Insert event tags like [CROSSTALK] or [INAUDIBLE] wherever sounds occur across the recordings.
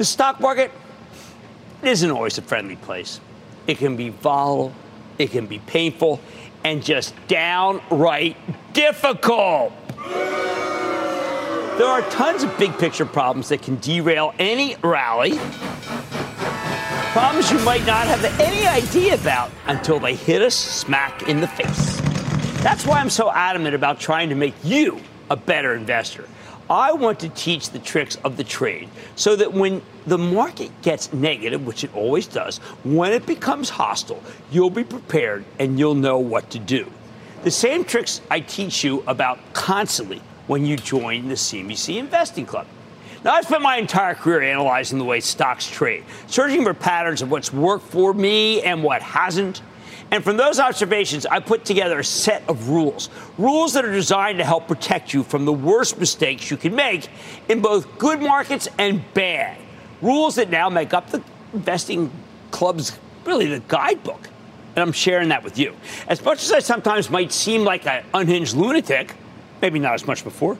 The stock market isn't always a friendly place. It can be volatile, it can be painful, and just downright difficult. There are tons of big picture problems that can derail any rally. Problems you might not have any idea about until they hit us smack in the face. That's why I'm so adamant about trying to make you a better investor. I want to teach the tricks of the trade so that when the market gets negative, which it always does, when it becomes hostile, you'll be prepared and you'll know what to do. The same tricks I teach you about constantly when you join the CNBC Investing Club. Now, I've spent my entire career analyzing the way stocks trade, searching for patterns of what's worked for me and what hasn't. And from those observations, I put together a set of rules. Rules that are designed to help protect you from the worst mistakes you can make in both good markets and bad. Rules that now make up the investing club's really the guidebook. And I'm sharing that with you. As much as I sometimes might seem like an unhinged lunatic, maybe not as much before,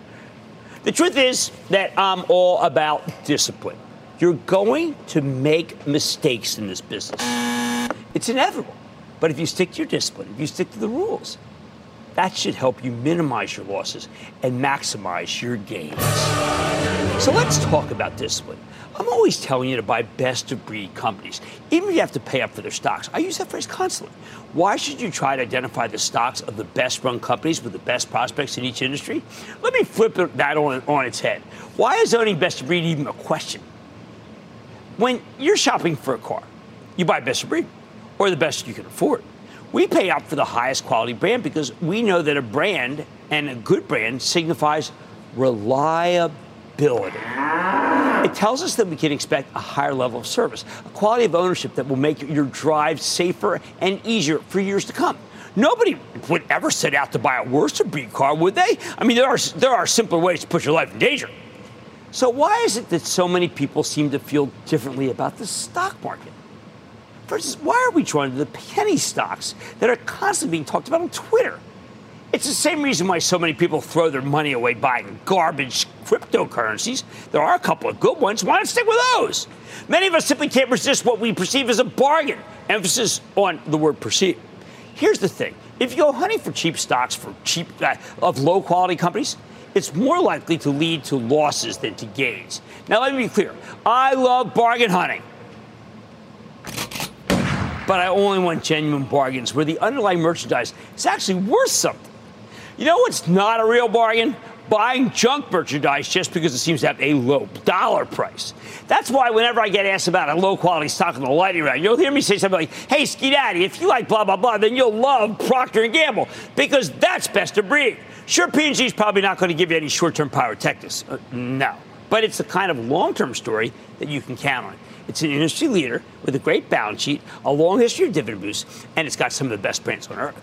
the truth is that I'm all about discipline. You're going to make mistakes in this business. It's inevitable. But if you stick to your discipline, if you stick to the rules, that should help you minimize your losses and maximize your gains. So let's talk about discipline. I'm always telling you to buy best of breed companies, even if you have to pay up for their stocks. I use that phrase constantly. Why should you try to identify the stocks of the best run companies with the best prospects in each industry? Let me flip that on, on its head. Why is owning best of breed even a question? When you're shopping for a car, you buy best of breed or the best you can afford. We pay up for the highest quality brand because we know that a brand and a good brand signifies reliability. It tells us that we can expect a higher level of service, a quality of ownership that will make your drive safer and easier for years to come. Nobody would ever set out to buy a worse breed car, would they? I mean, there are, there are simpler ways to put your life in danger. So, why is it that so many people seem to feel differently about the stock market? Versus, why are we drawn to the penny stocks that are constantly being talked about on Twitter? It's the same reason why so many people throw their money away buying garbage cryptocurrencies. There are a couple of good ones. Why not stick with those? Many of us simply can't resist what we perceive as a bargain. Emphasis on the word perceive. Here's the thing if you go hunting for cheap stocks for cheap uh, of low quality companies, it's more likely to lead to losses than to gains. Now, let me be clear I love bargain hunting but I only want genuine bargains where the underlying merchandise is actually worth something. You know what's not a real bargain? Buying junk merchandise just because it seems to have a low dollar price. That's why whenever I get asked about a low quality stock in the lighting round, you'll hear me say something like, "Hey, Ski Daddy, if you like blah blah blah, then you'll love Procter and Gamble because that's best of breed." Sure, P&G is probably not going to give you any short-term pyrotechnics. Uh, no, but it's the kind of long-term story that you can count on. It's an industry leader with a great balance sheet, a long history of dividend boosts, and it's got some of the best brands on earth.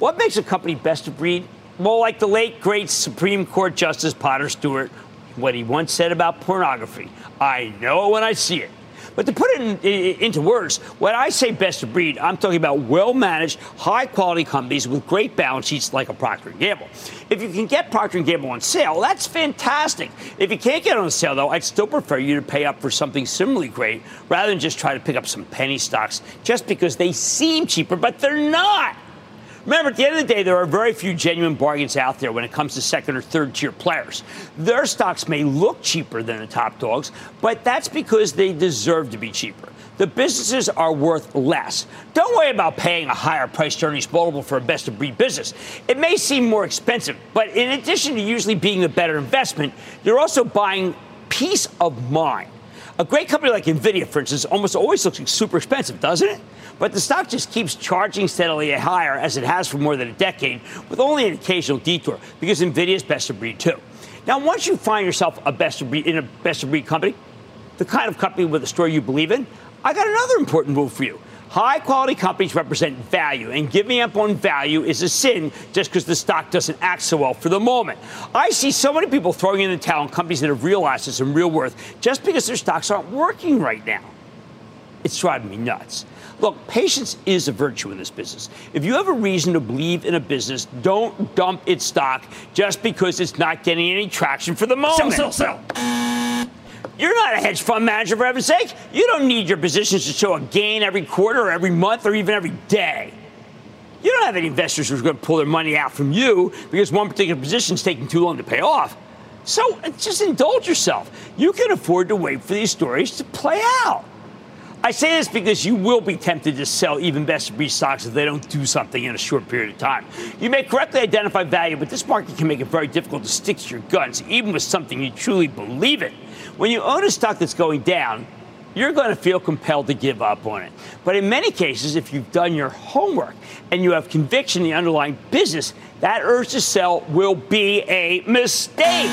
What makes a company best of breed? Well, like the late great Supreme Court Justice Potter Stewart, what he once said about pornography I know it when I see it. But to put it in, into words, when I say best of breed, I'm talking about well-managed, high-quality companies with great balance sheets like a Procter & Gamble. If you can get Procter & Gamble on sale, that's fantastic. If you can't get it on sale, though, I'd still prefer you to pay up for something similarly great rather than just try to pick up some penny stocks just because they seem cheaper, but they're not. Remember, at the end of the day, there are very few genuine bargains out there when it comes to second or third tier players. Their stocks may look cheaper than the top dogs, but that's because they deserve to be cheaper. The businesses are worth less. Don't worry about paying a higher price to earnings multiple for a best of breed business. It may seem more expensive, but in addition to usually being the better investment, you're also buying peace of mind. A great company like Nvidia, for instance, almost always looks super expensive, doesn't it? But the stock just keeps charging steadily higher as it has for more than a decade, with only an occasional detour, because Nvidia is best of breed too. Now, once you find yourself a best of breed in a best of breed company, the kind of company with a story you believe in, I got another important move for you. High quality companies represent value, and giving up on value is a sin just because the stock doesn't act so well for the moment. I see so many people throwing in the towel on companies that have real assets and real worth just because their stocks aren't working right now. It's driving me nuts. Look, patience is a virtue in this business. If you have a reason to believe in a business, don't dump its stock just because it's not getting any traction for the moment. Sell, sell, sell. You're not a hedge fund manager, for heaven's sake. You don't need your positions to show a gain every quarter or every month or even every day. You don't have any investors who are going to pull their money out from you because one particular position is taking too long to pay off. So uh, just indulge yourself. You can afford to wait for these stories to play out. I say this because you will be tempted to sell even best breed stocks if they don't do something in a short period of time. You may correctly identify value, but this market can make it very difficult to stick to your guns, even with something you truly believe in. When you own a stock that's going down, you're going to feel compelled to give up on it. But in many cases, if you've done your homework and you have conviction in the underlying business, that urge to sell will be a mistake.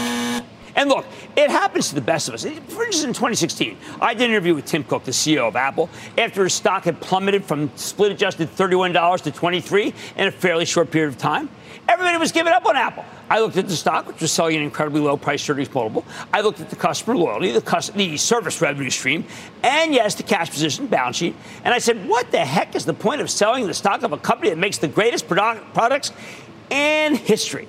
And look, it happens to the best of us. For instance, in 2016, I did an interview with Tim Cook, the CEO of Apple, after his stock had plummeted from split adjusted $31 to 23 in a fairly short period of time. Everybody was giving up on Apple. I looked at the stock, which was selling an incredibly low price earnings multiple. I looked at the customer loyalty, the, the service revenue stream, and yes, the cash position, balance sheet. And I said, what the heck is the point of selling the stock of a company that makes the greatest product- products in history?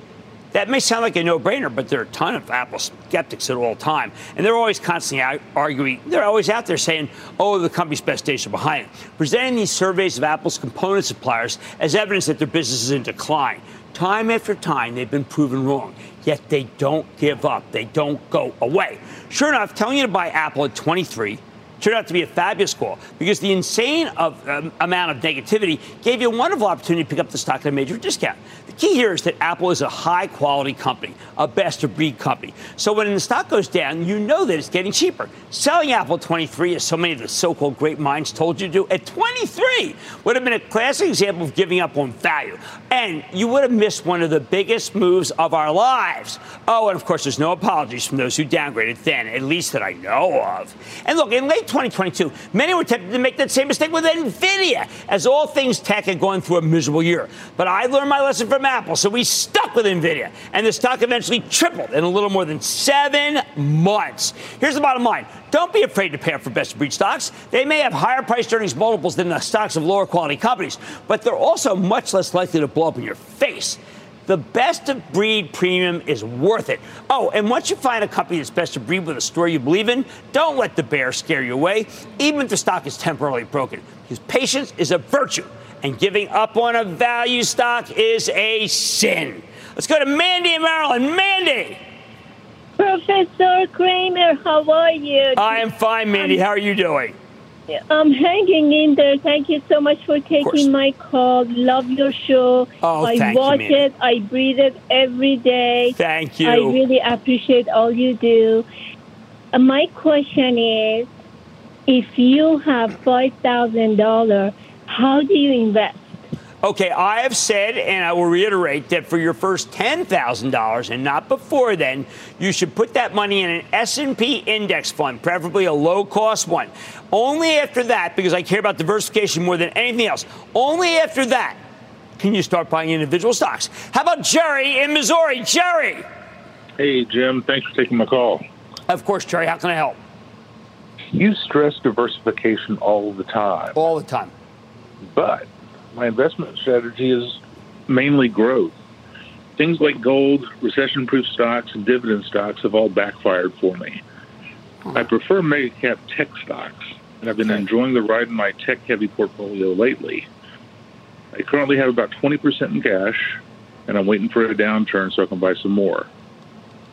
That may sound like a no-brainer, but there are a ton of Apple skeptics at all time, and they're always constantly arguing. They're always out there saying, "Oh, the company's best days are behind it," presenting these surveys of Apple's component suppliers as evidence that their business is in decline. Time after time, they've been proven wrong. Yet they don't give up. They don't go away. Sure enough, telling you to buy Apple at 23 turned out to be a fabulous call because the insane of, um, amount of negativity gave you a wonderful opportunity to pick up the stock at a major discount. The key here is that Apple is a high quality company, a best of breed company. So when the stock goes down, you know that it's getting cheaper. Selling Apple 23, as so many of the so called great minds told you to do, at 23 would have been a classic example of giving up on value. And you would have missed one of the biggest moves of our lives. Oh, and of course, there's no apologies from those who downgraded then, at least that I know of. And look, in late 2022, many were tempted to make that same mistake with NVIDIA, as all things tech had gone through a miserable year. But I learned my lesson from Apple, so we stuck with NVIDIA, and the stock eventually tripled in a little more than seven months. Here's the bottom line. Don't be afraid to pay up for best breed stocks. They may have higher price earnings multiples than the stocks of lower quality companies, but they're also much less likely to blow up in your face. The best of breed premium is worth it. Oh, and once you find a company that's best of breed with a story you believe in, don't let the bear scare you away, even if the stock is temporarily broken. Because patience is a virtue, and giving up on a value stock is a sin. Let's go to Mandy in Maryland. Mandy! Professor Cramer, how are you? I am fine, Mandy. How are you doing? I'm hanging in there. Thank you so much for taking my call. Love your show. Oh, I you, watch Mandy. it. I breathe it every day. Thank you. I really appreciate all you do. Uh, my question is, if you have five thousand dollars, how do you invest? Okay, I have said, and I will reiterate that for your first ten thousand dollars, and not before then, you should put that money in an S and P index fund, preferably a low-cost one. Only after that, because I care about diversification more than anything else. Only after that can you start buying individual stocks. How about Jerry in Missouri? Jerry. Hey, Jim. Thanks for taking my call. Of course, Jerry. How can I help? You stress diversification all the time, All the time. but my investment strategy is mainly growth. Things like gold, recession proof stocks, and dividend stocks have all backfired for me. Hmm. I prefer mega cap tech stocks, and I've been Okay. enjoying the ride in my tech heavy portfolio lately. I currently have about 20% in cash, and I'm waiting for a downturn so I can buy some more.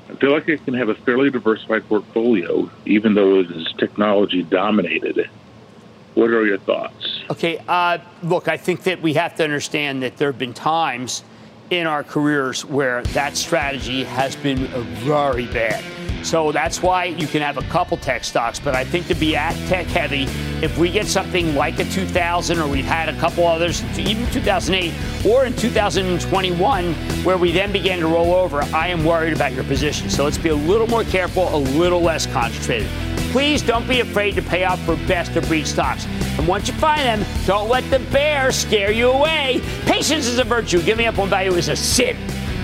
I feel like I can have a fairly diversified portfolio, even though it is technology dominated. What are your thoughts? Okay, uh, look, I think that we have to understand that there have been times in our careers where that strategy has been very bad. So that's why you can have a couple tech stocks. But I think to be at tech heavy, if we get something like a 2000 or we've had a couple others, even 2008 or in 2021, where we then began to roll over, I am worried about your position. So let's be a little more careful, a little less concentrated. Please don't be afraid to pay off for best of breed stocks. And once you find them, don't let the bear scare you away. Patience is a virtue. Giving up on value is a sin.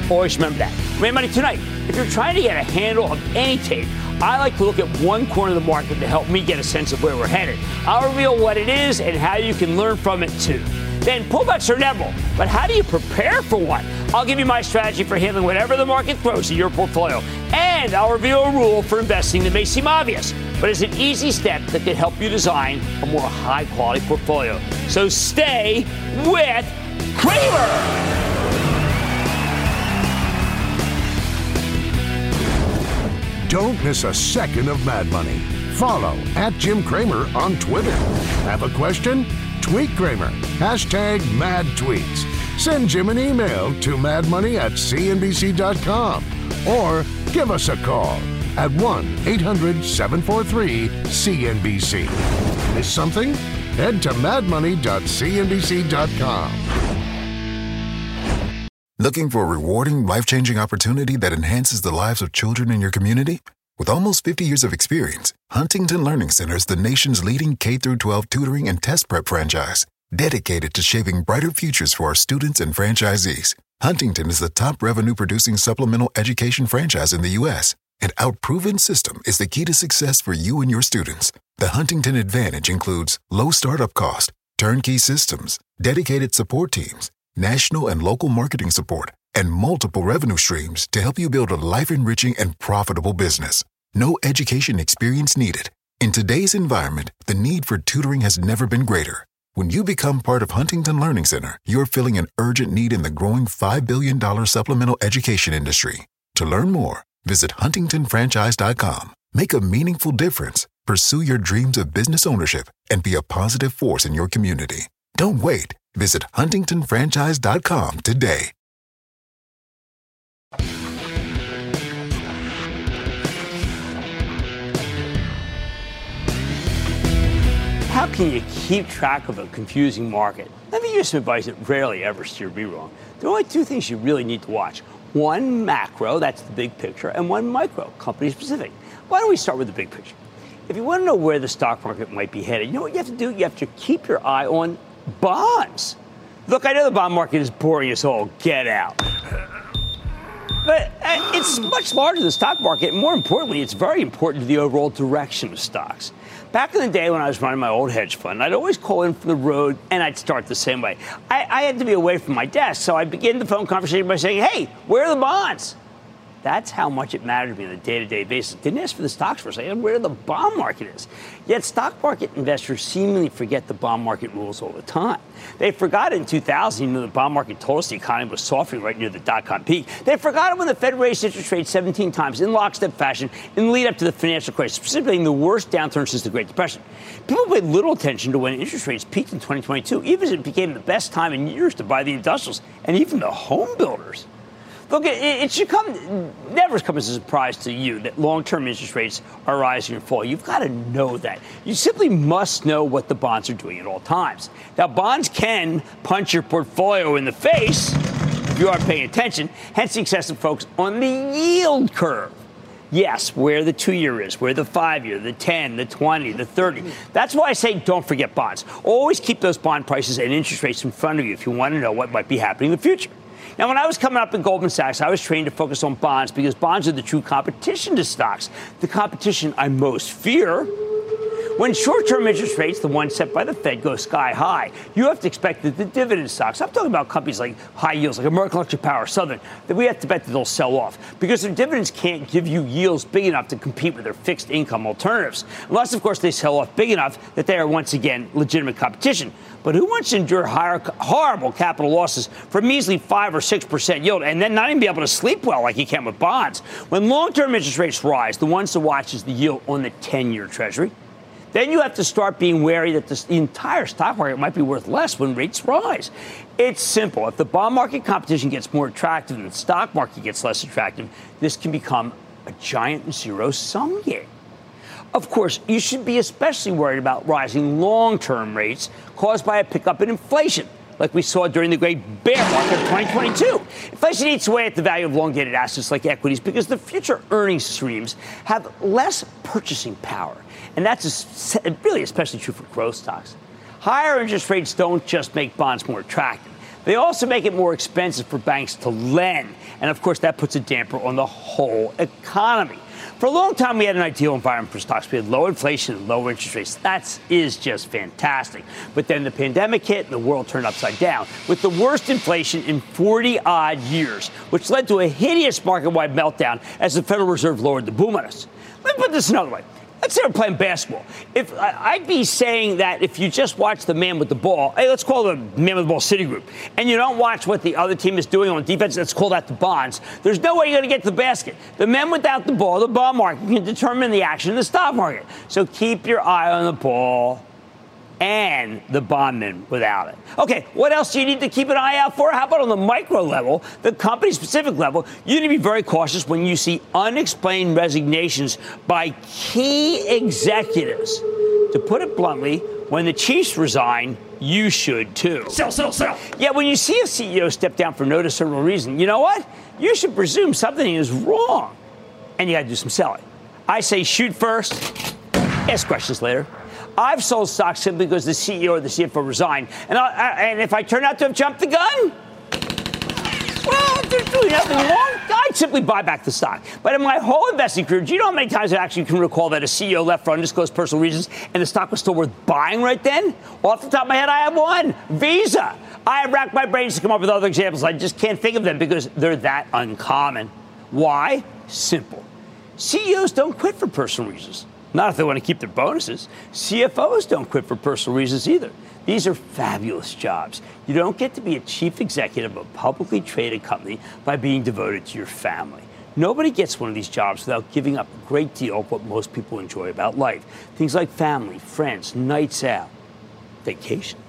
Always remember that. Mad Money tonight. If you're trying to get a handle of any tape, I like to look at one corner of the market to help me get a sense of where we're headed. I'll reveal what it is and how you can learn from it too. Then pullbacks are inevitable, but how do you prepare for one? I'll give you my strategy for handling whatever the market throws at your portfolio, and I'll reveal a rule for investing that may seem obvious, but is an easy step that can help you design a more high quality portfolio. So stay with Cramer. Don't miss a second of Mad Money. Follow at Jim Cramer on Twitter. Have a question? Tweet Kramer. Hashtag mad tweets. Send Jim an email to madmoney at cnbc.com or give us a call at 1 800 743 CNBC. Miss something? Head to madmoney.cnbc.com. Looking for a rewarding, life changing opportunity that enhances the lives of children in your community? With almost 50 years of experience, Huntington Learning Center is the nation's leading K 12 tutoring and test prep franchise, dedicated to shaping brighter futures for our students and franchisees. Huntington is the top revenue producing supplemental education franchise in the U.S. An outproven system is the key to success for you and your students. The Huntington Advantage includes low startup cost, turnkey systems, dedicated support teams, national and local marketing support, and multiple revenue streams to help you build a life enriching and profitable business. No education experience needed. In today's environment, the need for tutoring has never been greater. When you become part of Huntington Learning Center, you're filling an urgent need in the growing $5 billion supplemental education industry. To learn more, visit huntingtonfranchise.com. Make a meaningful difference, pursue your dreams of business ownership, and be a positive force in your community. Don't wait. Visit huntingtonfranchise.com today. How can you keep track of a confusing market? Let me give you some advice that rarely ever steered me wrong. There are only two things you really need to watch. One macro, that's the big picture, and one micro, company specific. Why don't we start with the big picture? If you want to know where the stock market might be headed, you know what you have to do? You have to keep your eye on bonds. Look, I know the bond market is boring as all get out. But uh, it's much larger than the stock market. And more importantly, it's very important to the overall direction of stocks. Back in the day when I was running my old hedge fund, I'd always call in from the road and I'd start the same way. I, I had to be away from my desk, so I'd begin the phone conversation by saying, Hey, where are the bonds? That's how much it mattered to me on a day to day basis. Didn't ask for the stocks for a second, where the bond market is. Yet stock market investors seemingly forget the bond market rules all the time. They forgot in 2000, you know, the bond market told us the economy was softening right near the dot com peak. They forgot it when the Fed raised interest rates 17 times in lockstep fashion in the lead up to the financial crisis, specifically in the worst downturn since the Great Depression. People paid little attention to when interest rates peaked in 2022, even as it became the best time in years to buy the industrials and even the home builders. Look, it, it should come, never come as a surprise to you that long term interest rates are rising and falling. You've got to know that. You simply must know what the bonds are doing at all times. Now, bonds can punch your portfolio in the face if you aren't paying attention, hence the excessive focus on the yield curve. Yes, where the two year is, where the five year, the 10, the 20, the 30. That's why I say don't forget bonds. Always keep those bond prices and interest rates in front of you if you want to know what might be happening in the future. Now, when I was coming up in Goldman Sachs, I was trained to focus on bonds because bonds are the true competition to stocks. The competition I most fear When short term interest rates, the ones set by the Fed, go sky high, you have to expect that the dividend stocks, I'm talking about companies like high yields, like American Electric Power, Southern, that we have to bet that they'll sell off because their dividends can't give you yields big enough to compete with their fixed income alternatives. Unless, of course, they sell off big enough that they are once again legitimate competition. But who wants to endure higher, horrible capital losses for measly 5 or 6% yield and then not even be able to sleep well like you can with bonds? When long term interest rates rise, the ones to watch is the yield on the 10 year Treasury. Then you have to start being wary that the entire stock market might be worth less when rates rise. It's simple. If the bond market competition gets more attractive and the stock market gets less attractive, this can become a giant zero sum game. Of course, you should be especially worried about rising long term rates caused by a pickup in inflation, like we saw during the great bear market of 2022. Inflation eats away at the value of long dated assets like equities because the future earnings streams have less purchasing power. And that's really especially true for growth stocks. Higher interest rates don't just make bonds more attractive. They also make it more expensive for banks to lend. And of course, that puts a damper on the whole economy. For a long time, we had an ideal environment for stocks. We had low inflation and low interest rates. That is just fantastic. But then the pandemic hit and the world turned upside down with the worst inflation in 40 odd years, which led to a hideous market wide meltdown as the Federal Reserve lowered the boom on us. Let me put this another way. Let's say we're playing basketball. If I'd be saying that if you just watch the man with the ball, hey, let's call the man with the ball Citigroup, and you don't watch what the other team is doing on defense, let's call that the bonds. There's no way you're going to get to the basket. The men without the ball, the ball market can determine the action in the stock market. So keep your eye on the ball and the bondman without it. Okay, what else do you need to keep an eye out for? How about on the micro level, the company specific level? You need to be very cautious when you see unexplained resignations by key executives. To put it bluntly, when the Chiefs resign, you should too. Sell, sell, sell. Yeah, when you see a CEO step down for no discernible reason, you know what? You should presume something is wrong. And you got to do some selling. I say shoot first, ask questions later. I've sold stocks simply because the CEO or the CFO resigned. And, I, and if I turn out to have jumped the gun, well, there's doing nothing wrong. I'd simply buy back the stock. But in my whole investing career, do you know how many times I actually can recall that a CEO left for undisclosed personal reasons and the stock was still worth buying right then? Well, Off the top of my head, I have one Visa. I have racked my brains to come up with other examples. I just can't think of them because they're that uncommon. Why? Simple. CEOs don't quit for personal reasons. Not if they want to keep their bonuses. CFOs don't quit for personal reasons either. These are fabulous jobs. You don't get to be a chief executive of a publicly traded company by being devoted to your family. Nobody gets one of these jobs without giving up a great deal of what most people enjoy about life things like family, friends, nights out, vacation.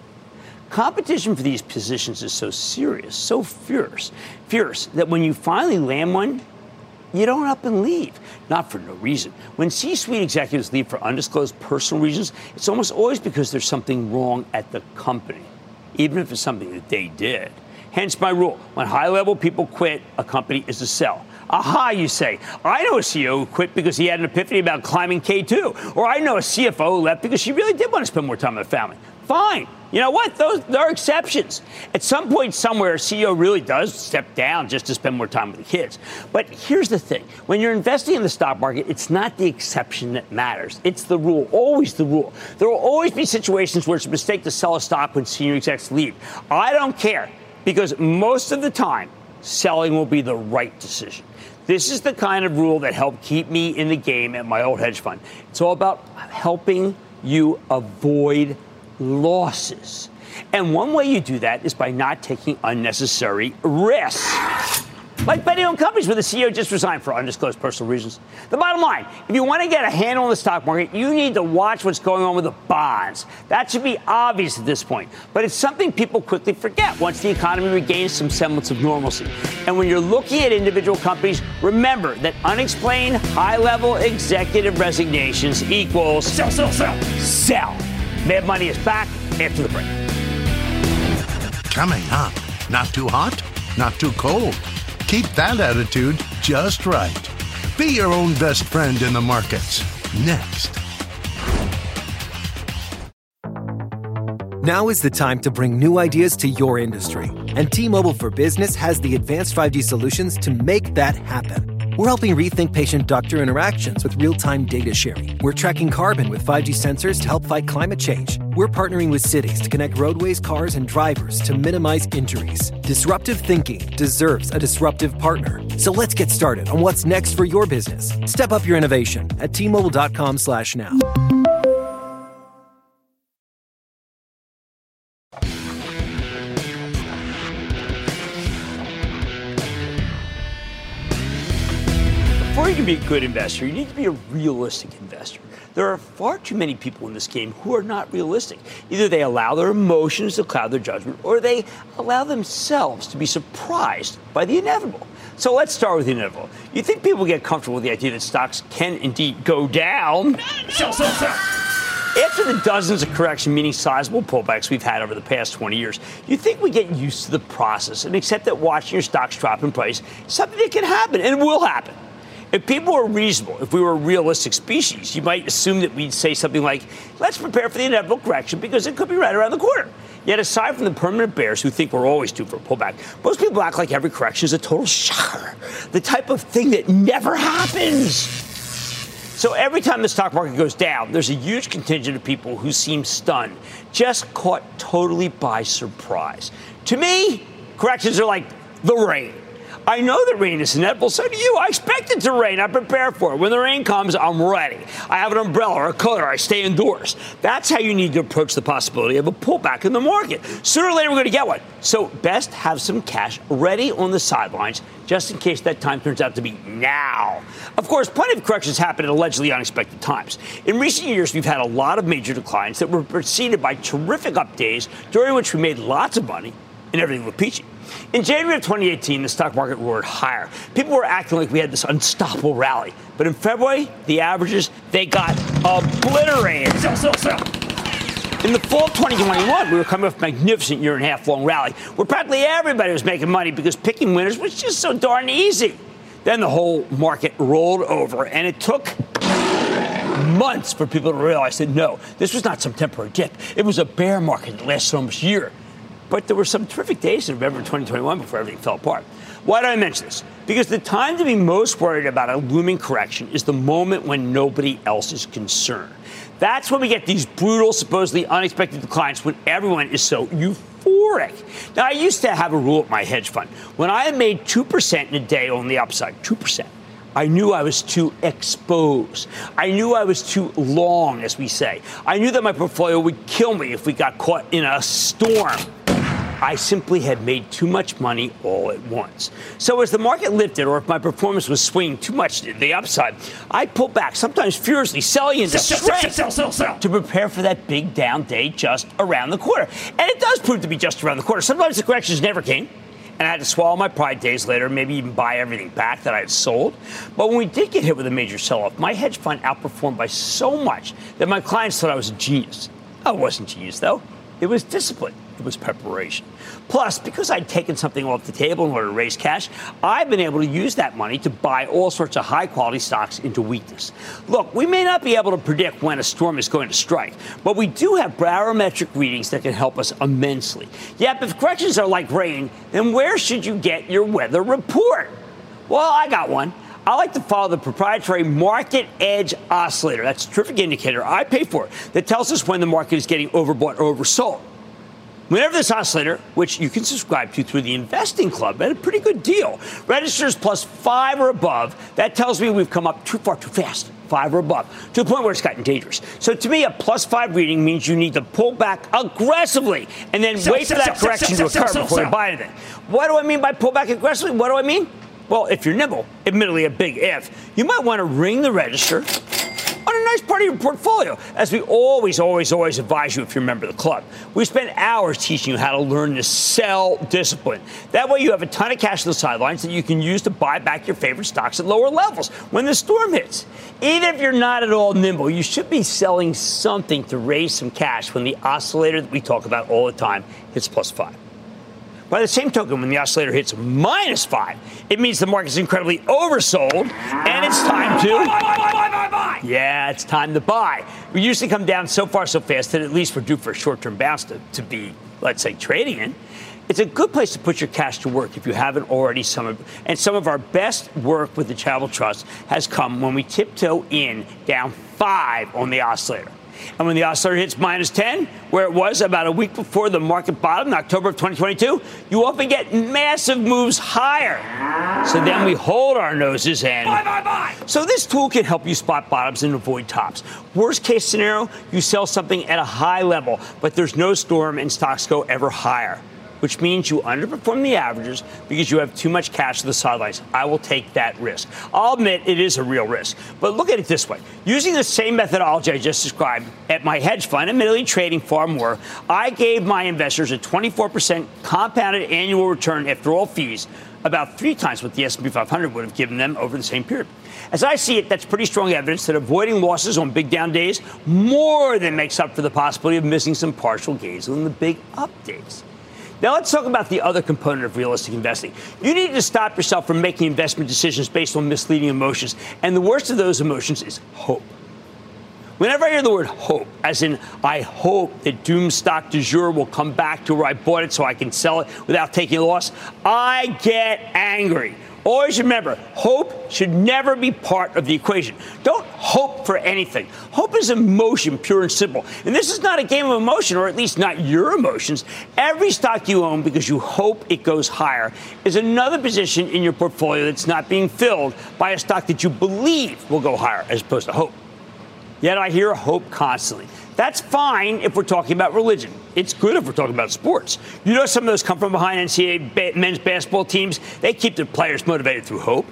Competition for these positions is so serious, so fierce, fierce that when you finally land one, you don't up and leave, not for no reason. When C suite executives leave for undisclosed personal reasons, it's almost always because there's something wrong at the company, even if it's something that they did. Hence my rule when high level people quit, a company is a sell. Aha, you say. I know a CEO who quit because he had an epiphany about climbing K2. Or I know a CFO who left because she really did want to spend more time with family. Fine. You know what? Those there are exceptions. At some point somewhere, a CEO really does step down just to spend more time with the kids. But here's the thing: when you're investing in the stock market, it's not the exception that matters. It's the rule. Always the rule. There will always be situations where it's a mistake to sell a stock when senior execs leave. I don't care because most of the time, selling will be the right decision. This is the kind of rule that helped keep me in the game at my old hedge fund. It's all about helping you avoid losses. And one way you do that is by not taking unnecessary risks. Like betting on companies where the CEO just resigned for undisclosed personal reasons. The bottom line if you want to get a handle on the stock market, you need to watch what's going on with the bonds. That should be obvious at this point. But it's something people quickly forget once the economy regains some semblance of normalcy. And when you're looking at individual companies, remember that unexplained high level executive resignations equals sell, sell, sell. Sell. Mad Money is back after the break. Coming up, not too hot, not too cold. Keep that attitude just right. Be your own best friend in the markets. Next. Now is the time to bring new ideas to your industry. And T Mobile for Business has the advanced 5G solutions to make that happen. We're helping rethink patient doctor interactions with real time data sharing. We're tracking carbon with 5G sensors to help fight climate change. We're partnering with cities to connect roadways, cars, and drivers to minimize injuries. Disruptive thinking deserves a disruptive partner. So let's get started on what's next for your business. Step up your innovation at tmobile.com slash now. Good investor, you need to be a realistic investor. There are far too many people in this game who are not realistic. Either they allow their emotions to cloud their judgment, or they allow themselves to be surprised by the inevitable. So let's start with the inevitable. You think people get comfortable with the idea that stocks can indeed go down? Sell, sell, sell. After the dozens of correction, meaning sizable pullbacks we've had over the past 20 years, you think we get used to the process and accept that watching your stocks drop in price is something that can happen and will happen. If people were reasonable, if we were a realistic species, you might assume that we'd say something like, let's prepare for the inevitable correction because it could be right around the corner. Yet, aside from the permanent bears who think we're always due for a pullback, most people act like every correction is a total shocker, the type of thing that never happens. So every time the stock market goes down, there's a huge contingent of people who seem stunned, just caught totally by surprise. To me, corrections are like the rain. I know that rain is inevitable. So do you. I expect it to rain. I prepare for it. When the rain comes, I'm ready. I have an umbrella or a coat or I stay indoors. That's how you need to approach the possibility of a pullback in the market. Sooner or later, we're going to get one. So best have some cash ready on the sidelines just in case that time turns out to be now. Of course, plenty of corrections happen at allegedly unexpected times. In recent years, we've had a lot of major declines that were preceded by terrific up days during which we made lots of money and everything looked peachy. In January of 2018, the stock market roared higher. People were acting like we had this unstoppable rally. But in February, the averages, they got obliterated. Sell, sell, sell. In the fall of 2021, we were coming off a magnificent year and a half long rally where practically everybody was making money because picking winners was just so darn easy. Then the whole market rolled over, and it took months for people to realize that no, this was not some temporary dip. It was a bear market that lasted almost a year. But there were some terrific days in November 2021 before everything fell apart. Why do I mention this? Because the time to be most worried about a looming correction is the moment when nobody else is concerned. That's when we get these brutal, supposedly unexpected declines when everyone is so euphoric. Now, I used to have a rule at my hedge fund. When I made 2% in a day on the upside, 2%, I knew I was too exposed. I knew I was too long, as we say. I knew that my portfolio would kill me if we got caught in a storm. I simply had made too much money all at once. So as the market lifted, or if my performance was swinging too much to the upside, I pulled back, sometimes furiously, selling into Sell, sell, strength sell, sell, sell. to prepare for that big down day just around the corner. And it does prove to be just around the corner. Sometimes the corrections never came. And I had to swallow my pride days later, maybe even buy everything back that I had sold. But when we did get hit with a major sell off, my hedge fund outperformed by so much that my clients thought I was a genius. I wasn't genius, though. It was discipline. It was preparation. Plus, because I'd taken something off the table in order to raise cash, I've been able to use that money to buy all sorts of high quality stocks into weakness. Look, we may not be able to predict when a storm is going to strike, but we do have barometric readings that can help us immensely. Yep, if corrections are like rain, then where should you get your weather report? Well, I got one. I like to follow the proprietary Market Edge Oscillator. That's a terrific indicator I pay for that tells us when the market is getting overbought or oversold. Whenever this oscillator, which you can subscribe to through the Investing Club at a pretty good deal, registers plus five or above, that tells me we've come up too far too fast, five or above, to the point where it's gotten dangerous. So to me, a plus five reading means you need to pull back aggressively and then Sell, wait sell, for that sell, correction to occur before you buy anything. What do I mean by pull back aggressively? What do I mean? Well, if you're nimble, admittedly a big if, you might want to ring the register nice part of your portfolio, as we always, always, always advise you if you're a member of the club. We spend hours teaching you how to learn to sell discipline. That way, you have a ton of cash on the sidelines that you can use to buy back your favorite stocks at lower levels when the storm hits. Even if you're not at all nimble, you should be selling something to raise some cash when the oscillator that we talk about all the time hits plus five. By the same token, when the oscillator hits minus five, it means the market's incredibly oversold and it's time to. Buy. Yeah, it's time to buy. We usually come down so far so fast that at least we're due for a short term bounce to, to be, let's say, trading in. It's a good place to put your cash to work if you haven't already. Some of, and some of our best work with the Charitable Trust has come when we tiptoe in down five on the oscillator. And when the oscillator hits minus 10, where it was about a week before the market bottom in October of 2022, you often get massive moves higher. So then we hold our noses and buy, buy, buy. So this tool can help you spot bottoms and avoid tops. Worst case scenario, you sell something at a high level, but there's no storm and stocks go ever higher which means you underperform the averages because you have too much cash to the sidelines. I will take that risk. I'll admit it is a real risk. But look at it this way using the same methodology I just described at my hedge fund, admittedly trading far more, I gave my investors a 24% compounded annual return after all fees, about three times what the S&P 500 would have given them over the same period. As I see it, that's pretty strong evidence that avoiding losses on big down days more than makes up for the possibility of missing some partial gains on the big up days. Now let's talk about the other component of realistic investing. You need to stop yourself from making investment decisions based on misleading emotions. And the worst of those emotions is hope. Whenever I hear the word hope, as in I hope that Doom stock du jour will come back to where I bought it so I can sell it without taking a loss, I get angry. Always remember, hope should never be part of the equation. Don't hope for anything. Hope is emotion, pure and simple. And this is not a game of emotion, or at least not your emotions. Every stock you own because you hope it goes higher is another position in your portfolio that's not being filled by a stock that you believe will go higher as opposed to hope. Yet I hear hope constantly. That's fine if we're talking about religion. It's good if we're talking about sports. You know, some of those come from behind NCAA men's basketball teams. They keep their players motivated through hope.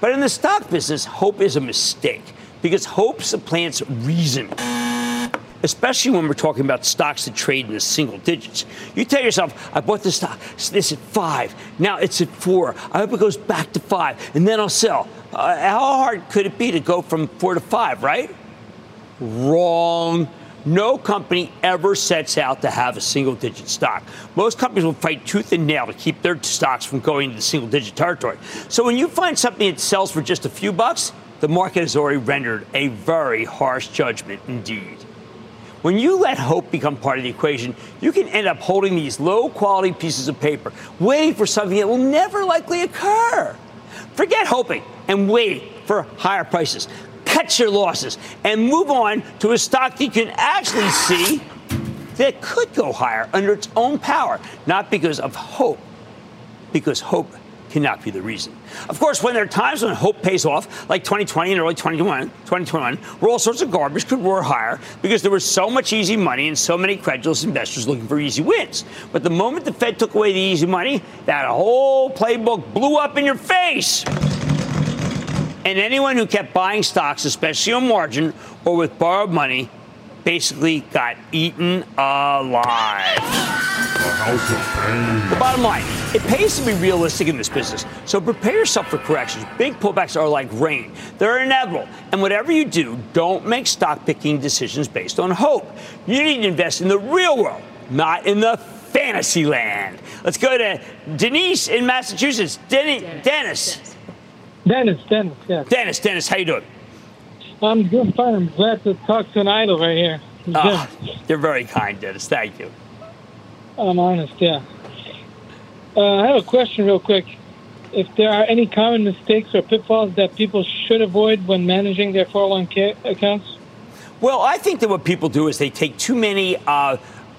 But in the stock business, hope is a mistake because hope supplants reason. Especially when we're talking about stocks that trade in the single digits. You tell yourself, I bought this stock, this at five, now it's at four. I hope it goes back to five, and then I'll sell. Uh, how hard could it be to go from four to five, right? Wrong. No company ever sets out to have a single digit stock. Most companies will fight tooth and nail to keep their stocks from going into single digit territory. So when you find something that sells for just a few bucks, the market has already rendered a very harsh judgment indeed. When you let hope become part of the equation, you can end up holding these low quality pieces of paper, waiting for something that will never likely occur. Forget hoping and waiting for higher prices cut your losses and move on to a stock you can actually see that could go higher under its own power, not because of hope, because hope cannot be the reason. Of course, when there are times when hope pays off, like 2020 and early 2021, 2021, where all sorts of garbage could roar higher because there was so much easy money and so many credulous investors looking for easy wins. But the moment the Fed took away the easy money, that whole playbook blew up in your face. And anyone who kept buying stocks, especially on margin or with borrowed money, basically got eaten alive. The bottom line, it pays to be realistic in this business. So prepare yourself for corrections. Big pullbacks are like rain. They're inevitable. And whatever you do, don't make stock picking decisions based on hope. You need to invest in the real world, not in the fantasy land. Let's go to Denise in Massachusetts. Denny, Dennis. Dennis. Dennis, Dennis, Dennis, yeah. Dennis, Dennis, how you doing? I'm doing fine. I'm glad to talk to an idol right here. Oh, you're very kind, Dennis. Thank you. I'm honest, yeah. Uh, I have a question real quick. If there are any common mistakes or pitfalls that people should avoid when managing their 401k accounts? Well, I think that what people do is they take too many uh,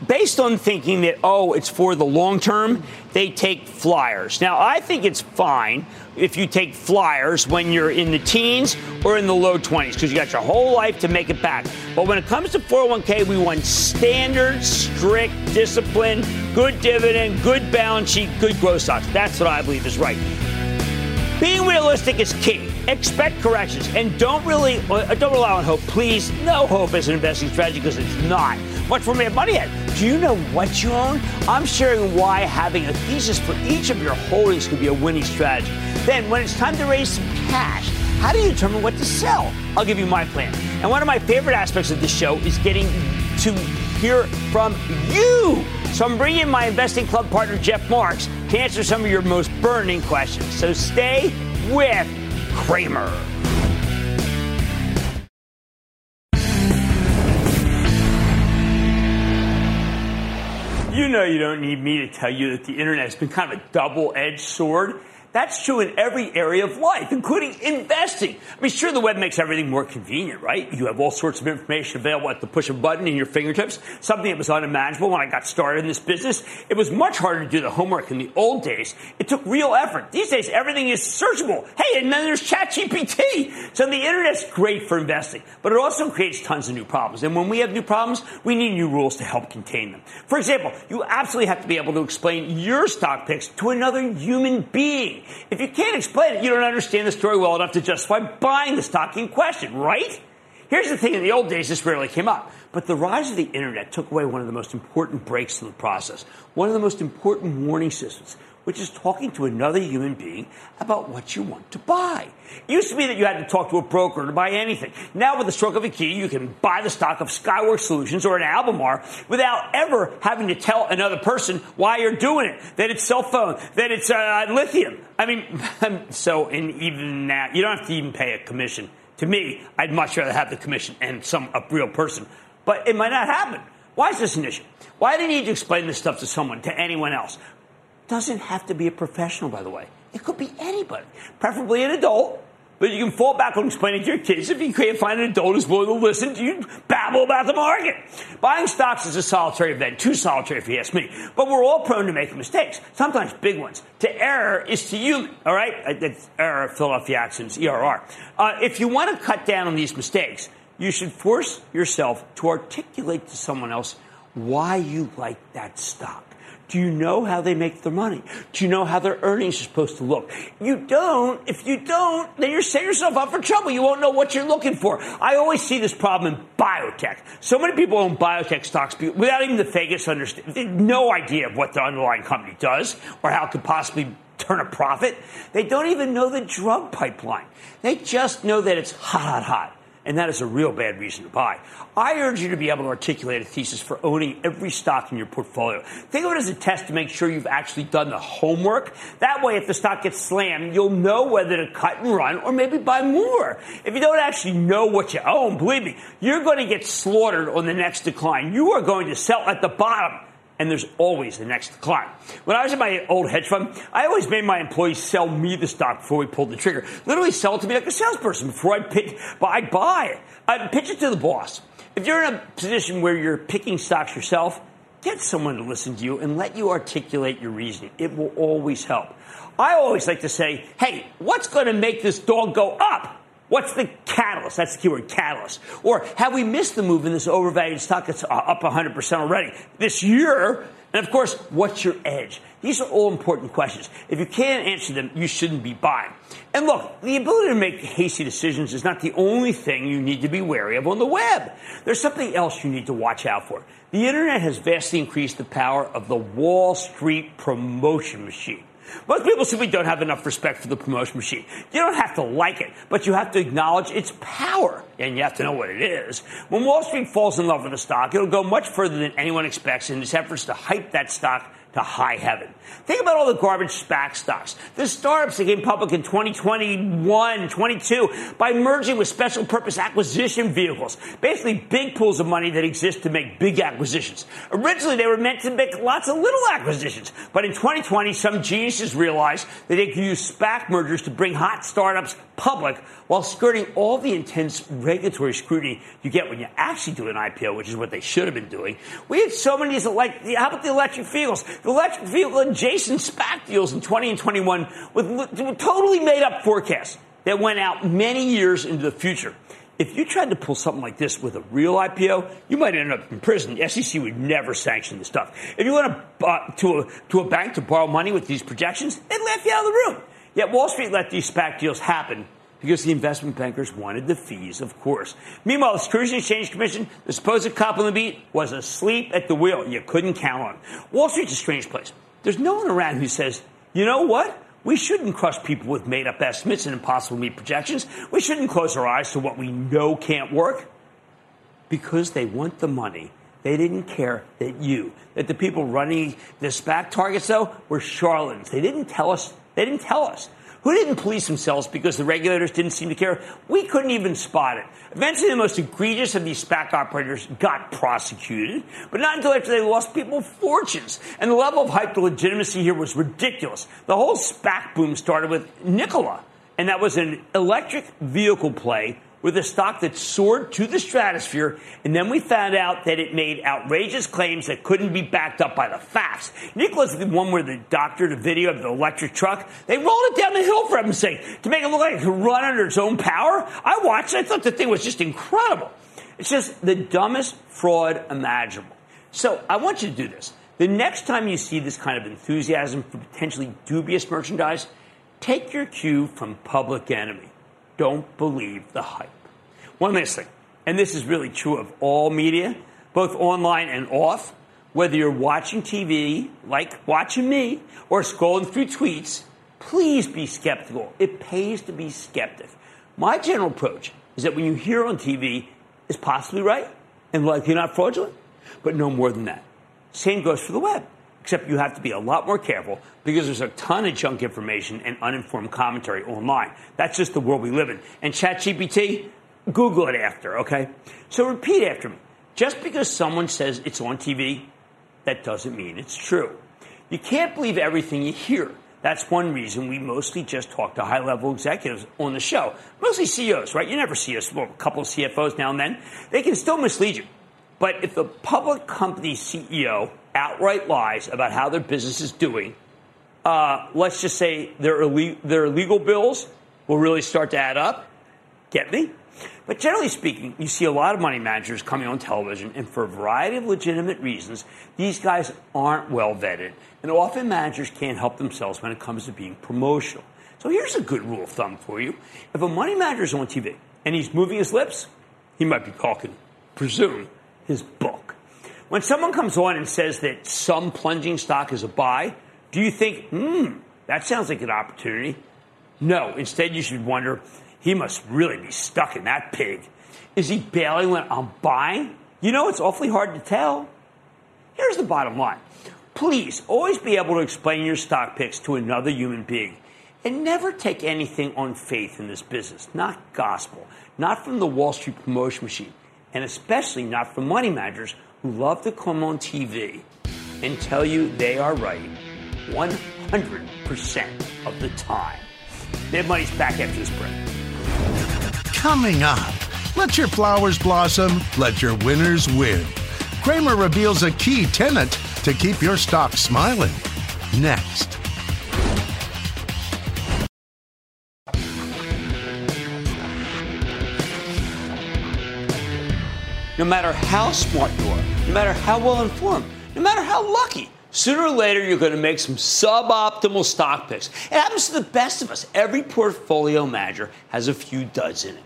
based on thinking that, oh, it's for the long term, they take flyers. Now, I think it's fine if you take flyers when you're in the teens or in the low 20s because you got your whole life to make it back. But when it comes to 401k, we want standard, strict, discipline, good dividend, good balance sheet, good growth stocks. That's what I believe is right. Being realistic is key. Expect corrections and don't really uh, don't rely on hope. Please, no hope as an investing strategy because it's not. Much more Money at. Do you know what you own? I'm sharing why having a thesis for each of your holdings could be a winning strategy. Then, when it's time to raise some cash, how do you determine what to sell? I'll give you my plan. And one of my favorite aspects of this show is getting to hear from you. So I'm bringing my investing club partner, Jeff Marks, to answer some of your most burning questions. So stay with Cramer. You know you don't need me to tell you that the internet has been kind of a double edged sword. That's true in every area of life, including investing. I mean, sure, the web makes everything more convenient, right? You have all sorts of information available at the push of a button in your fingertips, something that was unimaginable when I got started in this business. It was much harder to do the homework in the old days. It took real effort. These days, everything is searchable. Hey, and then there's ChatGPT. So the internet's great for investing, but it also creates tons of new problems. And when we have new problems, we need new rules to help contain them. For example, you absolutely have to be able to explain your stock picks to another human being. If you can't explain it, you don't understand the story well enough to justify buying the stock in question, right? Here's the thing in the old days, this rarely came up. But the rise of the internet took away one of the most important breaks in the process, one of the most important warning systems, which is talking to another human being about what you want to buy. It used to be that you had to talk to a broker to buy anything. Now, with the stroke of a key, you can buy the stock of Skyworks Solutions or an Albemarle without ever having to tell another person why you're doing it, that it's cell phone, that it's uh, lithium. I mean, [LAUGHS] so, and even now, you don't have to even pay a commission. To me, I'd much rather have the commission and some a real person. But it might not happen. Why is this an issue? Why do you need to explain this stuff to someone, to anyone else? Doesn't have to be a professional, by the way. It could be anybody, preferably an adult. But you can fall back on explaining to your kids if you can't find an adult who's willing to listen to you babble about the market. Buying stocks is a solitary event, too solitary if you ask me. But we're all prone to making mistakes, sometimes big ones. To err is to human, all right? That's error, Philadelphia accents, ERR. Uh, if you want to cut down on these mistakes, you should force yourself to articulate to someone else why you like that stock. Do you know how they make their money? Do you know how their earnings are supposed to look? You don't. If you don't, then you're setting yourself up for trouble. You won't know what you're looking for. I always see this problem in biotech. So many people own biotech stocks without even the vaguest understanding, no idea of what the underlying company does or how it could possibly turn a profit. They don't even know the drug pipeline. They just know that it's hot, hot, hot and that is a real bad reason to buy. I urge you to be able to articulate a thesis for owning every stock in your portfolio. Think of it as a test to make sure you've actually done the homework. That way, if the stock gets slammed, you'll know whether to cut and run or maybe buy more. If you don't actually know what you own, believe me, you're going to get slaughtered on the next decline. You are going to sell at the bottom and there's always the next decline. When I was in my old hedge fund, I always made my employees sell me the stock before we pulled the trigger. Literally sell it to me like a salesperson before I pitch, I'd buy it. I'd pitch it to the boss. If you're in a position where you're picking stocks yourself, get someone to listen to you and let you articulate your reasoning. It will always help. I always like to say, hey, what's going to make this dog go up? What's the catalyst? That's the keyword, catalyst. Or have we missed the move in this overvalued stock that's uh, up 100% already this year? And of course, what's your edge? These are all important questions. If you can't answer them, you shouldn't be buying. And look, the ability to make hasty decisions is not the only thing you need to be wary of on the web. There's something else you need to watch out for. The internet has vastly increased the power of the Wall Street promotion machine. Most people simply don't have enough respect for the promotion machine. You don't have to like it, but you have to acknowledge its power, and you have to know what it is. When Wall Street falls in love with a stock, it'll go much further than anyone expects in its efforts to hype that stock to high heaven. Think about all the garbage SPAC stocks. The startups that came public in 2021, 22 by merging with special purpose acquisition vehicles. Basically big pools of money that exist to make big acquisitions. Originally, they were meant to make lots of little acquisitions. But in 2020, some geniuses realized that they could use SPAC mergers to bring hot startups public while skirting all the intense regulatory scrutiny you get when you actually do an IPO, which is what they should have been doing. We had so many, like, how about the electric vehicles? The electric vehicle adjacent SPAC deals in 20 and 21 with, totally made up forecasts that went out many years into the future. If you tried to pull something like this with a real IPO, you might end up in prison. The SEC would never sanction this stuff. If you went uh, to, a, to a bank to borrow money with these projections, they'd laugh you out of the room. Yet Wall Street let these SPAC deals happen because the investment bankers wanted the fees, of course. Meanwhile, the Securities Exchange Commission, the supposed cop on the beat, was asleep at the wheel. You couldn't count on. Wall Street's a strange place. There's no one around who says, you know what? We shouldn't crush people with made up estimates and impossible meet projections. We shouldn't close our eyes to what we know can't work. Because they want the money. They didn't care that you, that the people running the SPAC targets, though, were charlatans. They didn't tell us. They didn't tell us who didn't police themselves because the regulators didn't seem to care. We couldn't even spot it. Eventually, the most egregious of these SPAC operators got prosecuted, but not until after they lost people fortunes. And the level of hype to legitimacy here was ridiculous. The whole SPAC boom started with Nikola, and that was an electric vehicle play with a stock that soared to the stratosphere, and then we found out that it made outrageous claims that couldn't be backed up by the facts. Nikola's the one where the doctor, the video of the electric truck, they rolled it down the hill for heaven's sake to make it look like it could run under its own power. I watched I thought the thing was just incredible. It's just the dumbest fraud imaginable. So I want you to do this. The next time you see this kind of enthusiasm for potentially dubious merchandise, take your cue from Public Enemy. Don't believe the hype. One last thing, and this is really true of all media, both online and off. Whether you're watching TV, like watching me, or scrolling through tweets, please be skeptical. It pays to be skeptical. My general approach is that when you hear on TV is possibly right and likely not fraudulent, but no more than that. Same goes for the web, except you have to be a lot more careful because there's a ton of junk information and uninformed commentary online. That's just the world we live in. And ChatGPT, Google it after, okay? So repeat after me. Just because someone says it's on TV, that doesn't mean it's true. You can't believe everything you hear. That's one reason we mostly just talk to high level executives on the show. Mostly CEOs, right? You never see us, well, a couple of CFOs now and then. They can still mislead you. But if the public company CEO outright lies about how their business is doing, uh, let's just say their, their legal bills will really start to add up. Get me? But generally speaking, you see a lot of money managers coming on television, and for a variety of legitimate reasons, these guys aren't well vetted, and often managers can't help themselves when it comes to being promotional. So here's a good rule of thumb for you. If a money manager is on TV and he's moving his lips, he might be talking, presume, his book. When someone comes on and says that some plunging stock is a buy, do you think, hmm, that sounds like an opportunity? No. Instead, you should wonder, he must really be stuck in that pig. Is he bailing when I'm buying? You know, it's awfully hard to tell. Here's the bottom line. Please always be able to explain your stock picks to another human being. And never take anything on faith in this business, not gospel, not from the Wall Street promotion machine, and especially not from money managers who love to come on TV and tell you they are right 100% of the time. Their Money's back after this break. Coming up, let your flowers blossom, let your winners win. Cramer reveals a key tenet to keep your stock smiling. Next. No matter how smart you are, no matter how well informed, no matter how lucky, sooner or later you're going to make some suboptimal stock picks. It happens to the best of us. Every portfolio manager has a few duds in it.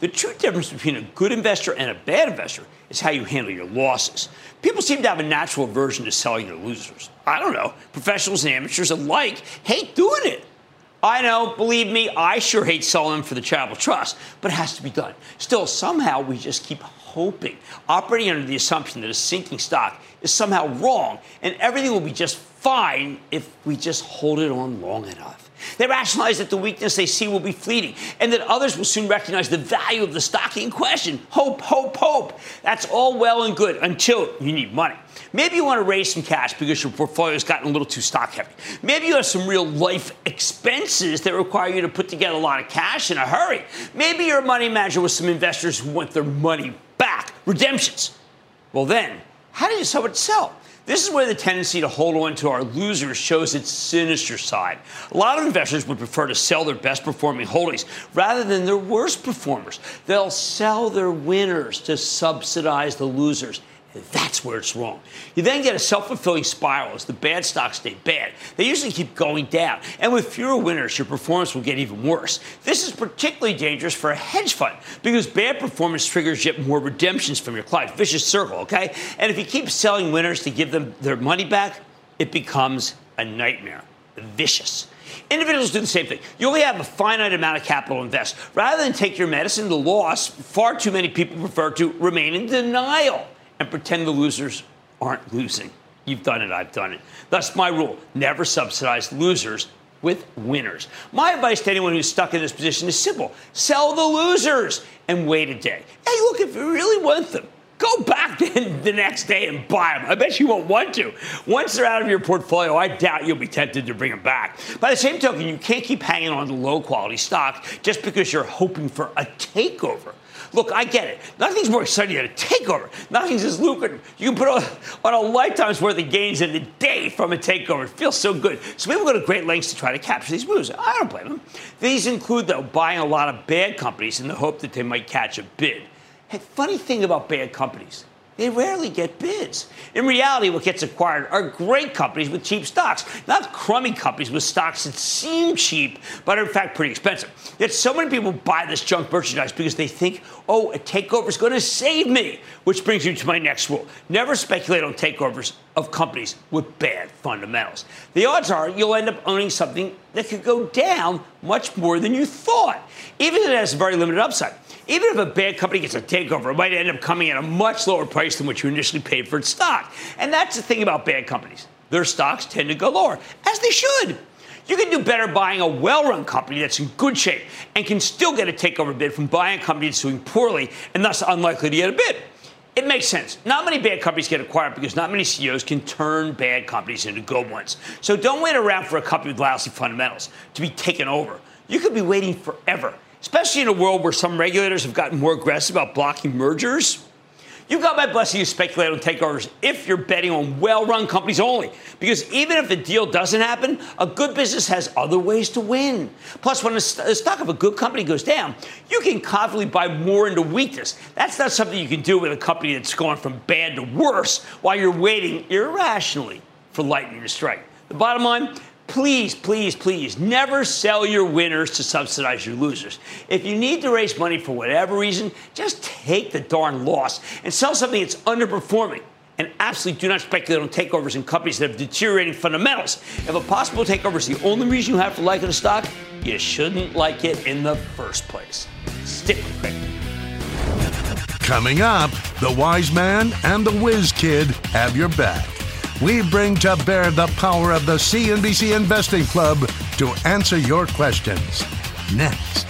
The true difference between a good investor and a bad investor is how you handle your losses. People seem to have a natural aversion to selling their losers. I don't know. Professionals and amateurs alike hate doing it. I know, believe me, I sure hate selling for the charitable trust, but it has to be done. Still, somehow we just keep hoping, operating under the assumption that a sinking stock is somehow wrong and everything will be just fine if we just hold it on long enough. They rationalize that the weakness they see will be fleeting and that others will soon recognize the value of the stock in question. Hope, hope, hope. That's all well and good until you need money. Maybe you want to raise some cash because your portfolio has gotten a little too stock heavy. Maybe you have some real life expenses that require you to put together a lot of cash in a hurry. Maybe you're a money manager with some investors who want their money back, redemptions. Well, then, how do you sell to sell? This is where the tendency to hold on to our losers shows its sinister side. A lot of investors would prefer to sell their best performing holdings rather than their worst performers. They'll sell their winners to subsidize the losers. That's where it's wrong. You then get a self fulfilling spiral as the bad stocks stay bad. They usually keep going down. And with fewer winners, your performance will get even worse. This is particularly dangerous for a hedge fund because bad performance triggers yet more redemptions from your clients. Vicious circle, okay? And if you keep selling winners to give them their money back, it becomes a nightmare. Vicious. Individuals do the same thing. You only have a finite amount of capital to invest. Rather than take your medicine the loss, far too many people prefer to remain in denial and pretend the losers aren't losing. You've done it, I've done it. Thus, my rule never subsidize losers with winners. My advice to anyone who's stuck in this position is simple sell the losers and wait a day. Hey, look, if you really want them, Go back [LAUGHS] in the next day and buy them. I bet you won't want to. Once they're out of your portfolio, I doubt you'll be tempted to bring them back. By the same token, you can't keep hanging on to low quality stocks just because you're hoping for a takeover. Look, I get it. Nothing's more exciting than a takeover. Nothing's as lucrative. You can put on, a lifetime's worth of gains in a day from a takeover. It feels so good. So people go to great lengths to try to capture these moves. I don't blame them. These include, though, buying a lot of bad companies in the hope that they might catch a bid. Hey, funny thing about bad companies, they rarely get bids. In reality, what gets acquired are great companies with cheap stocks, not crummy companies with stocks that seem cheap, but are in fact pretty expensive. Yet so many people buy this junk merchandise because they think, oh, a takeover is going to save me. Which brings you to my next rule never speculate on takeovers of companies with bad fundamentals. The odds are you'll end up owning something that could go down much more than you thought, even if it has very limited upside. Even if a bad company gets a takeover, it might end up coming at a much lower price than what you initially paid for its stock. And that's the thing about bad companies. Their stocks tend to go lower, as they should. You can do better buying a well run company that's in good shape and can still get a takeover bid from buying a company that's doing poorly and thus unlikely to get a bid. It makes sense. Not many bad companies get acquired because not many CEOs can turn bad companies into good ones. So don't wait around for a company with lousy fundamentals to be taken over. You could be waiting forever especially in a world where some regulators have gotten more aggressive about blocking mergers. You've got my blessing to speculate on takeovers if you're betting on well run companies only. Because even if a deal doesn't happen, a good business has other ways to win. Plus, when the stock of a good company goes down, you can confidently buy more into weakness. That's not something you can do with a company that's gone from bad to worse while you're waiting irrationally for lightning to strike. The bottom line please, please, please never sell your winners to subsidize your losers. If you need to raise money for whatever reason, just take the darn loss and sell something that's underperforming. And absolutely do not speculate on takeovers in companies that have deteriorating fundamentals. If a possible takeover is the only reason you have to like a stock, you shouldn't like it in the first place. Stick with it. Coming up, the wise man and the whiz kid have your back we bring to bear the power of the CNBC Investing Club to answer your questions. Next.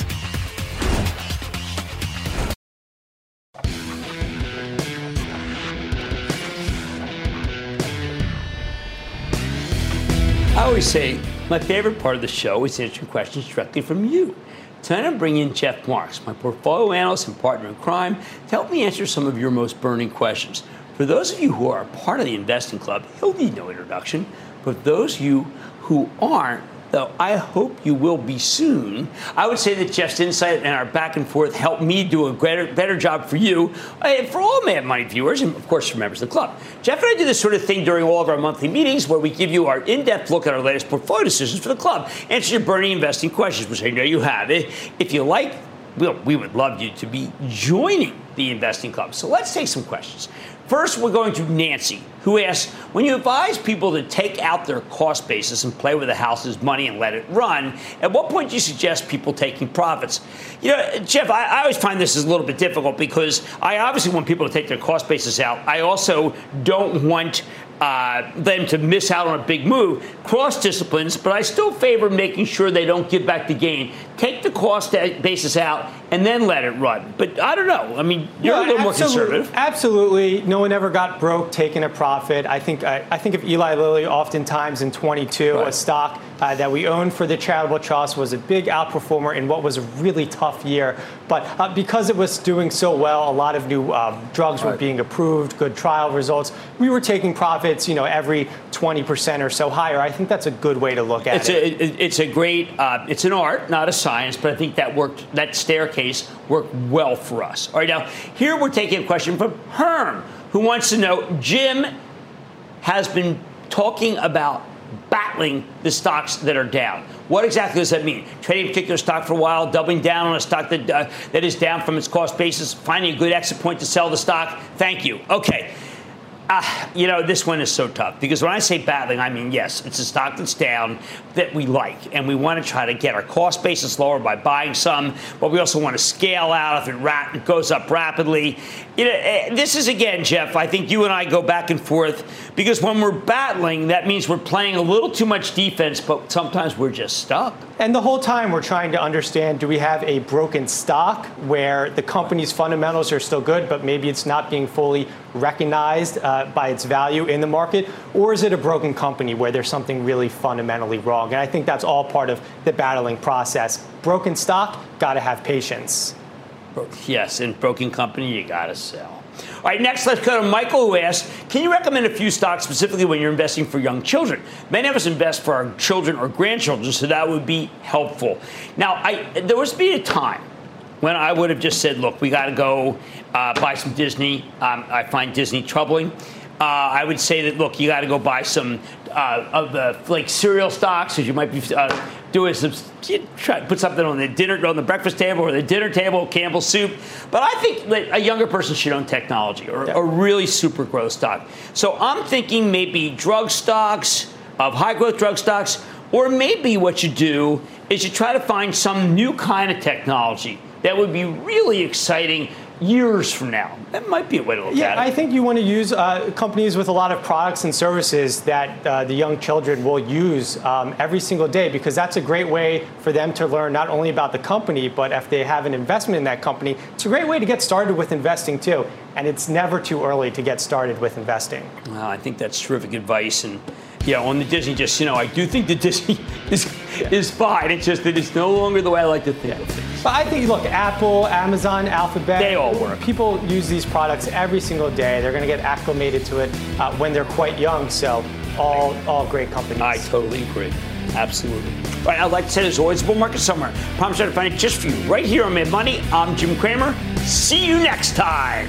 I always say my favorite part of the show is answering questions directly from you. Tonight I'm bringing in Jeff Marks, my portfolio analyst and partner in crime, to help me answer some of your most burning questions. For those of you who are part of the investing club, he'll need no introduction. But those of you who aren't, though I hope you will be soon. I would say that Jeff's insight and our back and forth helped me do a better, better job for you, and for all Mad Money viewers, and of course for members of the club. Jeff and I do this sort of thing during all of our monthly meetings where we give you our in depth look at our latest portfolio decisions for the club, answer your burning investing questions, which I know you have. Eh, if you like, we would love you to be joining the investing club. So let's take some questions. First, we're going to Nancy, who asks When you advise people to take out their cost basis and play with the house's money and let it run, at what point do you suggest people taking profits? You know, Jeff, I, I always find this is a little bit difficult because I obviously want people to take their cost basis out. I also don't want uh, them to miss out on a big move. Cross disciplines, but I still favor making sure they don't give back the gain. Take the cost basis out and then let it run. But I don't know. I mean, you're a little more conservative. Absolutely. No one ever got broke taking a profit. I think I, I think of Eli Lilly oftentimes in 22, right. a stock uh, that we owned for the charitable trust was a big outperformer in what was a really tough year. But uh, because it was doing so well, a lot of new um, drugs right. were being approved, good trial results. We were taking profits, you know, every 20% or so higher. I think that's a good way to look at it's it. A, it's a great, uh, it's an art, not a science, but I think that worked, that staircase worked well for us. All right, now here we're taking a question from Herm, who wants to know Jim has been talking about battling the stocks that are down. What exactly does that mean? Trading a particular stock for a while, doubling down on a stock that, uh, that is down from its cost basis, finding a good exit point to sell the stock? Thank you. Okay. Uh, you know, this one is so tough because when I say battling, I mean, yes, it's a stock that's down that we like, and we want to try to get our cost basis lower by buying some, but we also want to scale out if it, ra- goes up rapidly. You know, eh, this is, again, Jeff, I think you and I go back and forth because when we're battling, that means we're playing a little too much defense, but sometimes we're just stuck. And the whole time we're trying to understand do we have a broken stock where the company's fundamentals are still good, but maybe it's not being fully recognized uh, by its value in the market? Or is it a broken company where there's something really fundamentally wrong? And I think that's all part of the battling process. Broken stock, got to have patience. Yes, in broken company, you got to sell. All right, next let's go to Michael who asks, can you recommend a few stocks specifically when you're investing for young children? Many of us invest for our children or grandchildren, so that would be helpful. Now, I, there was be a time when I would have just said, look, we got to go uh, buy some Disney. Um, I find Disney troubling. Uh, I would say that look, you got to go buy some uh, of the like cereal stocks, because you might be uh, doing some try to put something on the dinner on the breakfast table or the dinner table, Campbell soup. But I think that a younger person should own technology or a really super growth stock. So I'm thinking maybe drug stocks of high growth drug stocks, or maybe what you do is you try to find some new kind of technology that would be really exciting years from now. That might be a way to look yeah, at it. I think you want to use uh, companies with a lot of products and services that uh, the young children will use um, every single day because that's a great way for them to learn not only about the company, but if they have an investment in that company, it's a great way to get started with investing too. And it's never too early to get started with investing. Well, I think that's terrific advice. And yeah, on the Disney, just you know, I do think the Disney [LAUGHS] is yeah. [LAUGHS] is fine. It's just that it's no longer the way I like to think yeah. of things. But I think, look, Apple, Amazon, Alphabet, they all work. People use these products every single day. They're going to get acclimated to it uh, when they're quite young. So, all all great companies. I totally agree. Absolutely. All right, I'd like to say there's always a bull market somewhere. Promise to find it just for you right here on Mad Money. I'm Jim Cramer. See you next time.